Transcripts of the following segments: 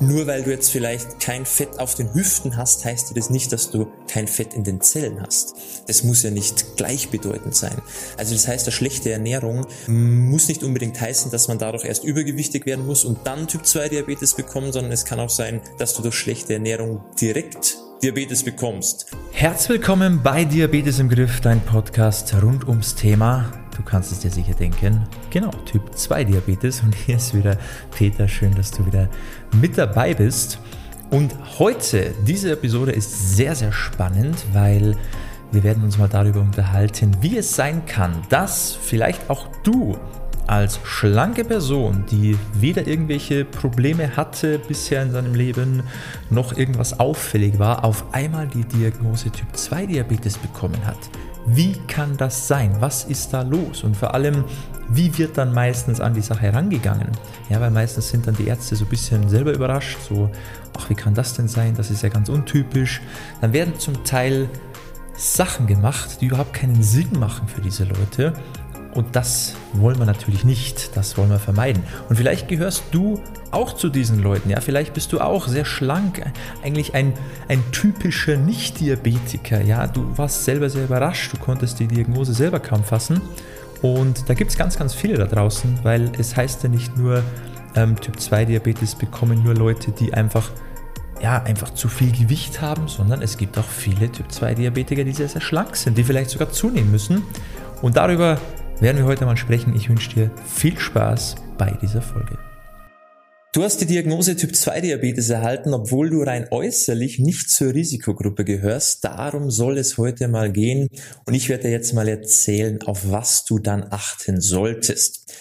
Nur weil du jetzt vielleicht kein Fett auf den Hüften hast, heißt das nicht, dass du kein Fett in den Zellen hast. Das muss ja nicht gleichbedeutend sein. Also das heißt, eine schlechte Ernährung muss nicht unbedingt heißen, dass man dadurch erst übergewichtig werden muss und dann Typ 2 Diabetes bekommt, sondern es kann auch sein, dass du durch schlechte Ernährung direkt Diabetes bekommst. Herzlich willkommen bei Diabetes im Griff, dein Podcast rund ums Thema Du kannst es dir sicher denken. Genau, Typ 2 Diabetes. Und hier ist wieder Peter. Schön, dass du wieder mit dabei bist. Und heute, diese Episode ist sehr, sehr spannend, weil wir werden uns mal darüber unterhalten, wie es sein kann, dass vielleicht auch du als schlanke Person, die weder irgendwelche Probleme hatte bisher in seinem Leben, noch irgendwas auffällig war, auf einmal die Diagnose Typ 2 Diabetes bekommen hat. Wie kann das sein? Was ist da los? Und vor allem, wie wird dann meistens an die Sache herangegangen? Ja, weil meistens sind dann die Ärzte so ein bisschen selber überrascht, so, ach, wie kann das denn sein? Das ist ja ganz untypisch. Dann werden zum Teil Sachen gemacht, die überhaupt keinen Sinn machen für diese Leute. Und das wollen wir natürlich nicht, das wollen wir vermeiden. Und vielleicht gehörst du auch zu diesen Leuten, ja, vielleicht bist du auch sehr schlank, eigentlich ein, ein typischer Nicht-Diabetiker, ja, du warst selber sehr überrascht, du konntest die Diagnose selber kaum fassen. Und da gibt es ganz, ganz viele da draußen, weil es heißt ja nicht nur, ähm, Typ 2 Diabetes bekommen nur Leute, die einfach ja, einfach zu viel Gewicht haben, sondern es gibt auch viele Typ 2 Diabetiker, die sehr, sehr schlank sind, die vielleicht sogar zunehmen müssen. Und darüber werden wir heute mal sprechen. Ich wünsche dir viel Spaß bei dieser Folge. Du hast die Diagnose Typ 2 Diabetes erhalten, obwohl du rein äußerlich nicht zur Risikogruppe gehörst. Darum soll es heute mal gehen und ich werde dir jetzt mal erzählen, auf was du dann achten solltest.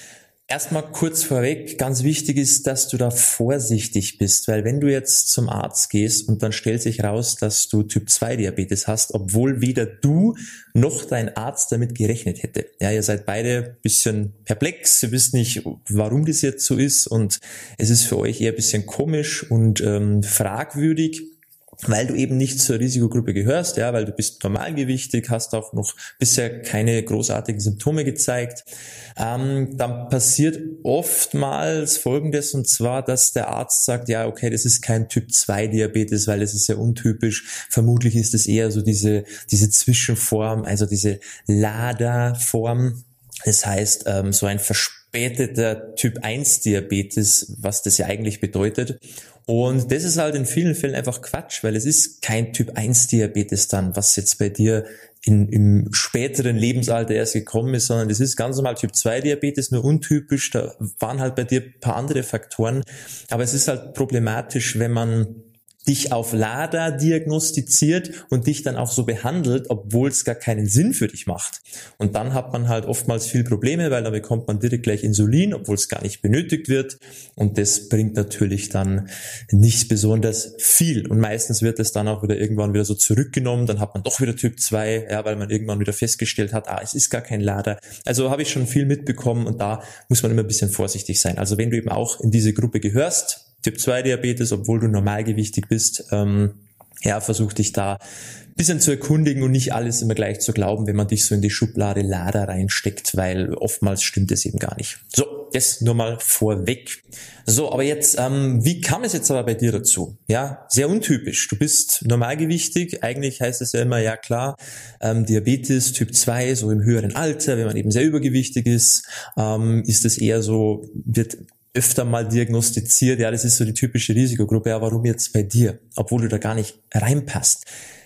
Erstmal kurz vorweg, ganz wichtig ist, dass du da vorsichtig bist, weil wenn du jetzt zum Arzt gehst und dann stellt sich raus, dass du Typ 2 Diabetes hast, obwohl weder du noch dein Arzt damit gerechnet hätte. Ja, ihr seid beide bisschen perplex, ihr wisst nicht, warum das jetzt so ist und es ist für euch eher bisschen komisch und ähm, fragwürdig weil du eben nicht zur Risikogruppe gehörst, ja, weil du bist normalgewichtig, hast auch noch bisher keine großartigen Symptome gezeigt, ähm, dann passiert oftmals Folgendes und zwar, dass der Arzt sagt, ja, okay, das ist kein Typ 2 Diabetes, weil das ist ja untypisch. Vermutlich ist es eher so diese, diese Zwischenform, also diese LADA-Form. Das heißt, ähm, so ein verspäteter Typ 1 Diabetes, was das ja eigentlich bedeutet. Und das ist halt in vielen Fällen einfach Quatsch, weil es ist kein Typ 1 Diabetes dann, was jetzt bei dir in, im späteren Lebensalter erst gekommen ist, sondern das ist ganz normal Typ 2 Diabetes, nur untypisch, da waren halt bei dir paar andere Faktoren. Aber es ist halt problematisch, wenn man dich auf LADA diagnostiziert und dich dann auch so behandelt, obwohl es gar keinen Sinn für dich macht. Und dann hat man halt oftmals viel Probleme, weil dann bekommt man direkt gleich Insulin, obwohl es gar nicht benötigt wird. Und das bringt natürlich dann nicht besonders viel. Und meistens wird es dann auch wieder irgendwann wieder so zurückgenommen. Dann hat man doch wieder Typ 2, ja, weil man irgendwann wieder festgestellt hat, ah, es ist gar kein LADA. Also habe ich schon viel mitbekommen und da muss man immer ein bisschen vorsichtig sein. Also wenn du eben auch in diese Gruppe gehörst, Typ 2 Diabetes, obwohl du normalgewichtig bist, ähm, ja, versuch dich da bisschen zu erkundigen und nicht alles immer gleich zu glauben, wenn man dich so in die Schublade Lader reinsteckt, weil oftmals stimmt es eben gar nicht. So, das nur mal vorweg. So, aber jetzt, ähm, wie kam es jetzt aber bei dir dazu? Ja, sehr untypisch. Du bist normalgewichtig. Eigentlich heißt es ja immer, ja klar, ähm, Diabetes Typ 2, so im höheren Alter, wenn man eben sehr übergewichtig ist, ähm, ist es eher so, wird öfter mal diagnostiziert, ja, das ist so die typische Risikogruppe, ja, warum jetzt bei dir, obwohl du da gar nicht reinpasst.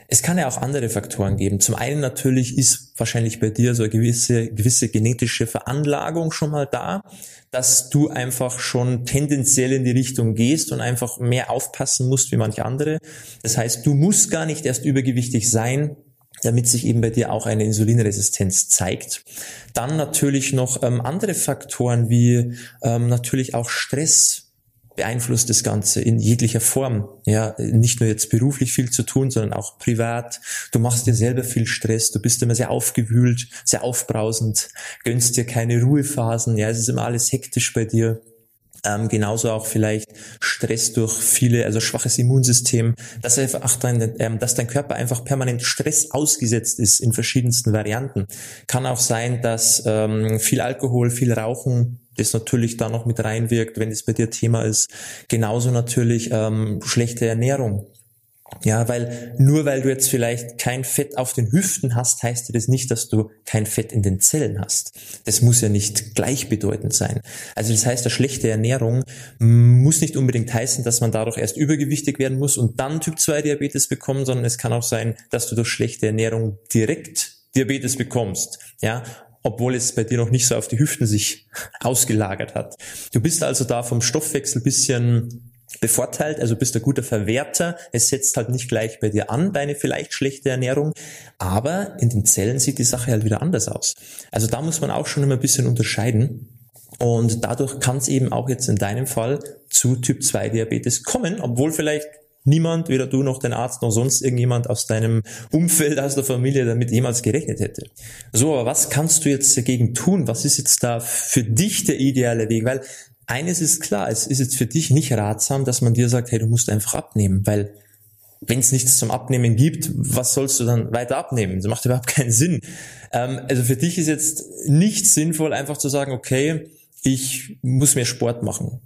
Es kann ja auch andere Faktoren geben. Zum einen natürlich ist wahrscheinlich bei dir so eine gewisse, gewisse genetische Veranlagung schon mal da, dass du einfach schon tendenziell in die Richtung gehst und einfach mehr aufpassen musst wie manche andere. Das heißt, du musst gar nicht erst übergewichtig sein, damit sich eben bei dir auch eine Insulinresistenz zeigt. Dann natürlich noch ähm, andere Faktoren wie ähm, natürlich auch Stress beeinflusst das Ganze in jeglicher Form. Ja, nicht nur jetzt beruflich viel zu tun, sondern auch privat. Du machst dir selber viel Stress, du bist immer sehr aufgewühlt, sehr aufbrausend, gönnst dir keine Ruhephasen. Ja, es ist immer alles hektisch bei dir. Ähm, genauso auch vielleicht Stress durch viele, also schwaches Immunsystem, dass einfach dein, ähm, dass dein Körper einfach permanent Stress ausgesetzt ist in verschiedensten Varianten. Kann auch sein, dass ähm, viel Alkohol, viel Rauchen, das natürlich da noch mit reinwirkt, wenn es bei dir Thema ist. Genauso natürlich ähm, schlechte Ernährung. Ja, weil nur weil du jetzt vielleicht kein Fett auf den Hüften hast, heißt das nicht, dass du kein Fett in den Zellen hast. Das muss ja nicht gleichbedeutend sein. Also das heißt, eine schlechte Ernährung muss nicht unbedingt heißen, dass man dadurch erst übergewichtig werden muss und dann Typ 2 Diabetes bekommen, sondern es kann auch sein, dass du durch schlechte Ernährung direkt Diabetes bekommst. Ja, obwohl es bei dir noch nicht so auf die Hüften sich ausgelagert hat. Du bist also da vom Stoffwechsel bisschen bevorteilt, also bist ein guter Verwerter. Es setzt halt nicht gleich bei dir an, deine vielleicht schlechte Ernährung, aber in den Zellen sieht die Sache halt wieder anders aus. Also da muss man auch schon immer ein bisschen unterscheiden. Und dadurch kann es eben auch jetzt in deinem Fall zu Typ 2 Diabetes kommen, obwohl vielleicht niemand, weder du noch dein Arzt noch sonst irgendjemand aus deinem Umfeld, aus der Familie damit jemals gerechnet hätte. So, aber was kannst du jetzt dagegen tun? Was ist jetzt da für dich der ideale Weg? Weil eines ist klar, es ist jetzt für dich nicht ratsam, dass man dir sagt, hey, du musst einfach abnehmen, weil wenn es nichts zum Abnehmen gibt, was sollst du dann weiter abnehmen? Das macht überhaupt keinen Sinn. Ähm, also für dich ist jetzt nicht sinnvoll, einfach zu sagen, okay, ich muss mehr Sport machen.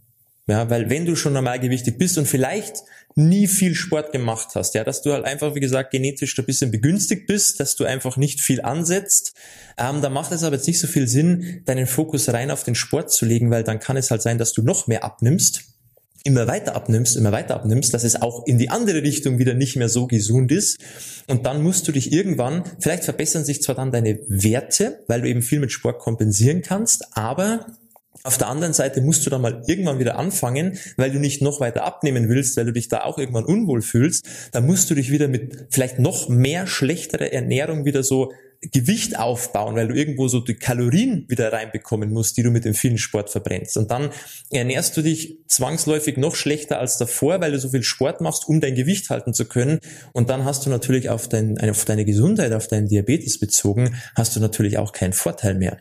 Ja, weil wenn du schon normalgewichtig bist und vielleicht nie viel Sport gemacht hast, ja, dass du halt einfach, wie gesagt, genetisch ein bisschen begünstigt bist, dass du einfach nicht viel ansetzt, ähm, da macht es aber jetzt nicht so viel Sinn, deinen Fokus rein auf den Sport zu legen, weil dann kann es halt sein, dass du noch mehr abnimmst, immer weiter abnimmst, immer weiter abnimmst, dass es auch in die andere Richtung wieder nicht mehr so gesund ist. Und dann musst du dich irgendwann, vielleicht verbessern sich zwar dann deine Werte, weil du eben viel mit Sport kompensieren kannst, aber auf der anderen Seite musst du dann mal irgendwann wieder anfangen, weil du nicht noch weiter abnehmen willst, weil du dich da auch irgendwann unwohl fühlst. Dann musst du dich wieder mit vielleicht noch mehr schlechterer Ernährung wieder so Gewicht aufbauen, weil du irgendwo so die Kalorien wieder reinbekommen musst, die du mit dem vielen Sport verbrennst. Und dann ernährst du dich zwangsläufig noch schlechter als davor, weil du so viel Sport machst, um dein Gewicht halten zu können. Und dann hast du natürlich auf, dein, auf deine Gesundheit, auf deinen Diabetes bezogen, hast du natürlich auch keinen Vorteil mehr.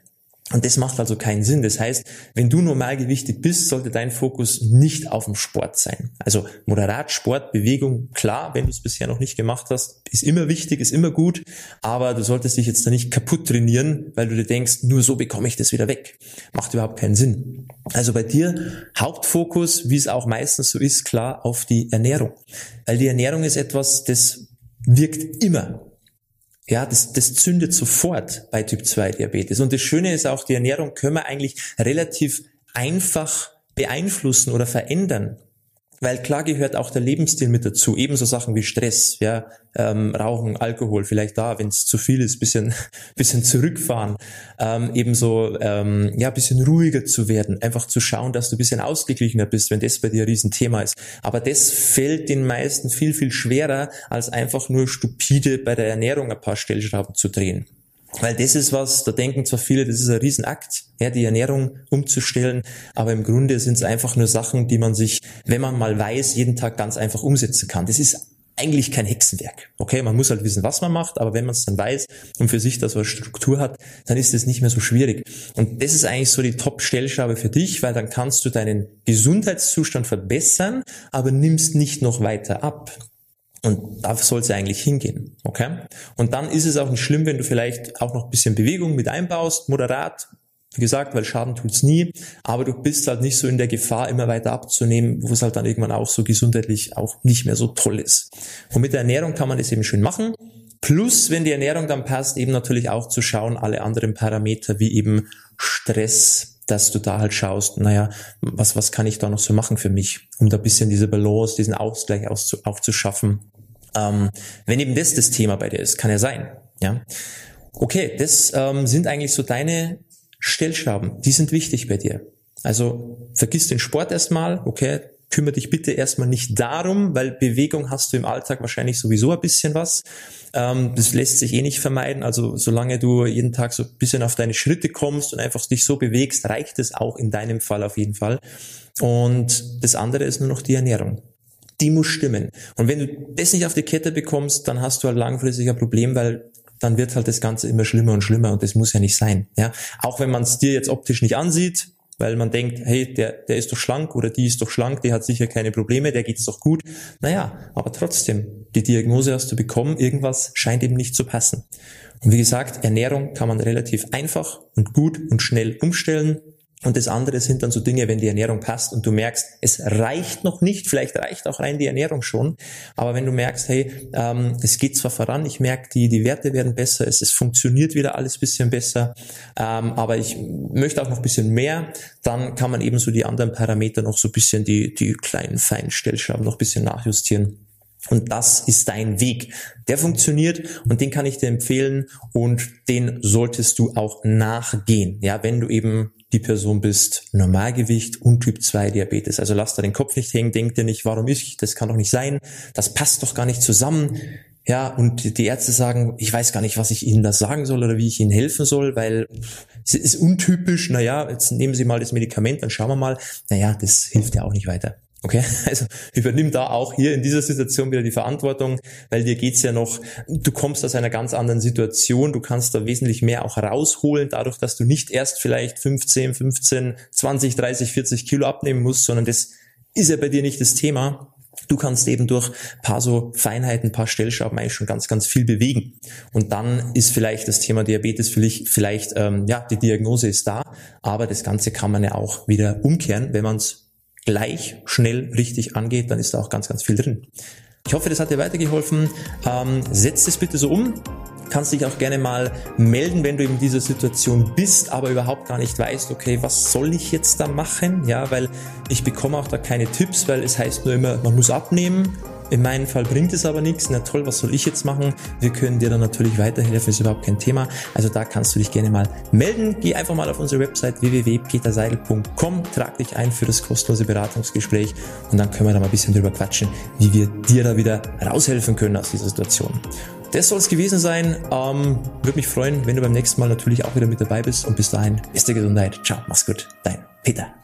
Und das macht also keinen Sinn. Das heißt, wenn du normalgewichtig bist, sollte dein Fokus nicht auf dem Sport sein. Also moderat Sport, Bewegung, klar, wenn du es bisher noch nicht gemacht hast, ist immer wichtig, ist immer gut, aber du solltest dich jetzt da nicht kaputt trainieren, weil du dir denkst, nur so bekomme ich das wieder weg. Macht überhaupt keinen Sinn. Also bei dir Hauptfokus, wie es auch meistens so ist, klar auf die Ernährung. Weil die Ernährung ist etwas, das wirkt immer. Ja, das, das zündet sofort bei Typ 2 Diabetes. Und das Schöne ist auch, die Ernährung können wir eigentlich relativ einfach beeinflussen oder verändern. Weil klar gehört auch der Lebensstil mit dazu, ebenso Sachen wie Stress, ja, ähm, Rauchen, Alkohol, vielleicht da, wenn es zu viel ist, bisschen, bisschen zurückfahren, ähm, ebenso ähm, ja, bisschen ruhiger zu werden, einfach zu schauen, dass du bisschen ausgeglichener bist, wenn das bei dir ein Riesenthema ist. Aber das fällt den meisten viel, viel schwerer, als einfach nur stupide bei der Ernährung ein paar Stellschrauben zu drehen. Weil das ist was, da denken zwar viele, das ist ein Riesenakt, ja, die Ernährung umzustellen, aber im Grunde sind es einfach nur Sachen, die man sich, wenn man mal weiß, jeden Tag ganz einfach umsetzen kann. Das ist eigentlich kein Hexenwerk. Okay, man muss halt wissen, was man macht, aber wenn man es dann weiß und für sich das so eine Struktur hat, dann ist es nicht mehr so schwierig. Und das ist eigentlich so die Top-Stellschraube für dich, weil dann kannst du deinen Gesundheitszustand verbessern, aber nimmst nicht noch weiter ab. Und da soll es eigentlich hingehen. Okay? Und dann ist es auch nicht schlimm, wenn du vielleicht auch noch ein bisschen Bewegung mit einbaust, moderat, wie gesagt, weil Schaden tut's nie, aber du bist halt nicht so in der Gefahr, immer weiter abzunehmen, wo es halt dann irgendwann auch so gesundheitlich auch nicht mehr so toll ist. Und mit der Ernährung kann man das eben schön machen. Plus, wenn die Ernährung dann passt, eben natürlich auch zu schauen, alle anderen Parameter wie eben Stress, dass du da halt schaust, naja, was, was kann ich da noch so machen für mich, um da bisschen diese Balance, diesen Ausgleich auch zu schaffen. Ähm, wenn eben das das Thema bei dir ist, kann ja sein. Ja, okay, das ähm, sind eigentlich so deine Stellschrauben. Die sind wichtig bei dir. Also vergiss den Sport erstmal, okay, kümmere dich bitte erstmal nicht darum, weil Bewegung hast du im Alltag wahrscheinlich sowieso ein bisschen was. Ähm, das lässt sich eh nicht vermeiden. Also solange du jeden Tag so ein bisschen auf deine Schritte kommst und einfach dich so bewegst, reicht es auch in deinem Fall auf jeden Fall. Und das andere ist nur noch die Ernährung die muss stimmen. Und wenn du das nicht auf die Kette bekommst, dann hast du halt langfristig ein Problem, weil dann wird halt das Ganze immer schlimmer und schlimmer und das muss ja nicht sein. Ja, auch wenn man es dir jetzt optisch nicht ansieht, weil man denkt, hey, der, der ist doch schlank oder die ist doch schlank, die hat sicher keine Probleme, der geht's doch gut. Naja, aber trotzdem, die Diagnose hast du bekommen, irgendwas scheint eben nicht zu passen. Und wie gesagt, Ernährung kann man relativ einfach und gut und schnell umstellen. Und das andere sind dann so Dinge, wenn die Ernährung passt und du merkst, es reicht noch nicht, vielleicht reicht auch rein die Ernährung schon, aber wenn du merkst, hey, ähm, es geht zwar voran, ich merke, die, die Werte werden besser, es, es funktioniert wieder alles bisschen besser, ähm, aber ich möchte auch noch ein bisschen mehr, dann kann man eben so die anderen Parameter noch so bisschen, die, die kleinen feinen Stellschrauben noch bisschen nachjustieren. Und das ist dein Weg. Der funktioniert und den kann ich dir empfehlen und den solltest du auch nachgehen. Ja, wenn du eben die Person bist, Normalgewicht und Typ 2 Diabetes. Also lass da den Kopf nicht hängen, denk dir nicht, warum ich, das kann doch nicht sein, das passt doch gar nicht zusammen. Ja, und die Ärzte sagen, ich weiß gar nicht, was ich Ihnen da sagen soll oder wie ich Ihnen helfen soll, weil es ist untypisch, naja, jetzt nehmen Sie mal das Medikament, dann schauen wir mal. Naja, das hilft ja auch nicht weiter. Okay, also übernimm da auch hier in dieser Situation wieder die Verantwortung, weil dir geht's ja noch, du kommst aus einer ganz anderen Situation, du kannst da wesentlich mehr auch rausholen, dadurch, dass du nicht erst vielleicht 15, 15, 20, 30, 40 Kilo abnehmen musst, sondern das ist ja bei dir nicht das Thema. Du kannst eben durch paar so Feinheiten, paar Stellschrauben eigentlich schon ganz, ganz viel bewegen. Und dann ist vielleicht das Thema Diabetes vielleicht, vielleicht ähm, ja, die Diagnose ist da, aber das Ganze kann man ja auch wieder umkehren, wenn man es gleich schnell richtig angeht, dann ist da auch ganz, ganz viel drin. Ich hoffe, das hat dir weitergeholfen. Ähm, setz es bitte so um. Kannst dich auch gerne mal melden, wenn du in dieser Situation bist, aber überhaupt gar nicht weißt, okay, was soll ich jetzt da machen? Ja, weil ich bekomme auch da keine Tipps, weil es heißt nur immer, man muss abnehmen in meinem Fall bringt es aber nichts. Na toll, was soll ich jetzt machen? Wir können dir dann natürlich weiterhelfen, ist überhaupt kein Thema. Also da kannst du dich gerne mal melden. Geh einfach mal auf unsere Website www.peterseidel.com, trag dich ein für das kostenlose Beratungsgespräch und dann können wir da mal ein bisschen drüber quatschen, wie wir dir da wieder raushelfen können aus dieser Situation. Das soll es gewesen sein. Ähm, Würde mich freuen, wenn du beim nächsten Mal natürlich auch wieder mit dabei bist und bis dahin, beste Gesundheit. Ciao, mach's gut. Dein Peter.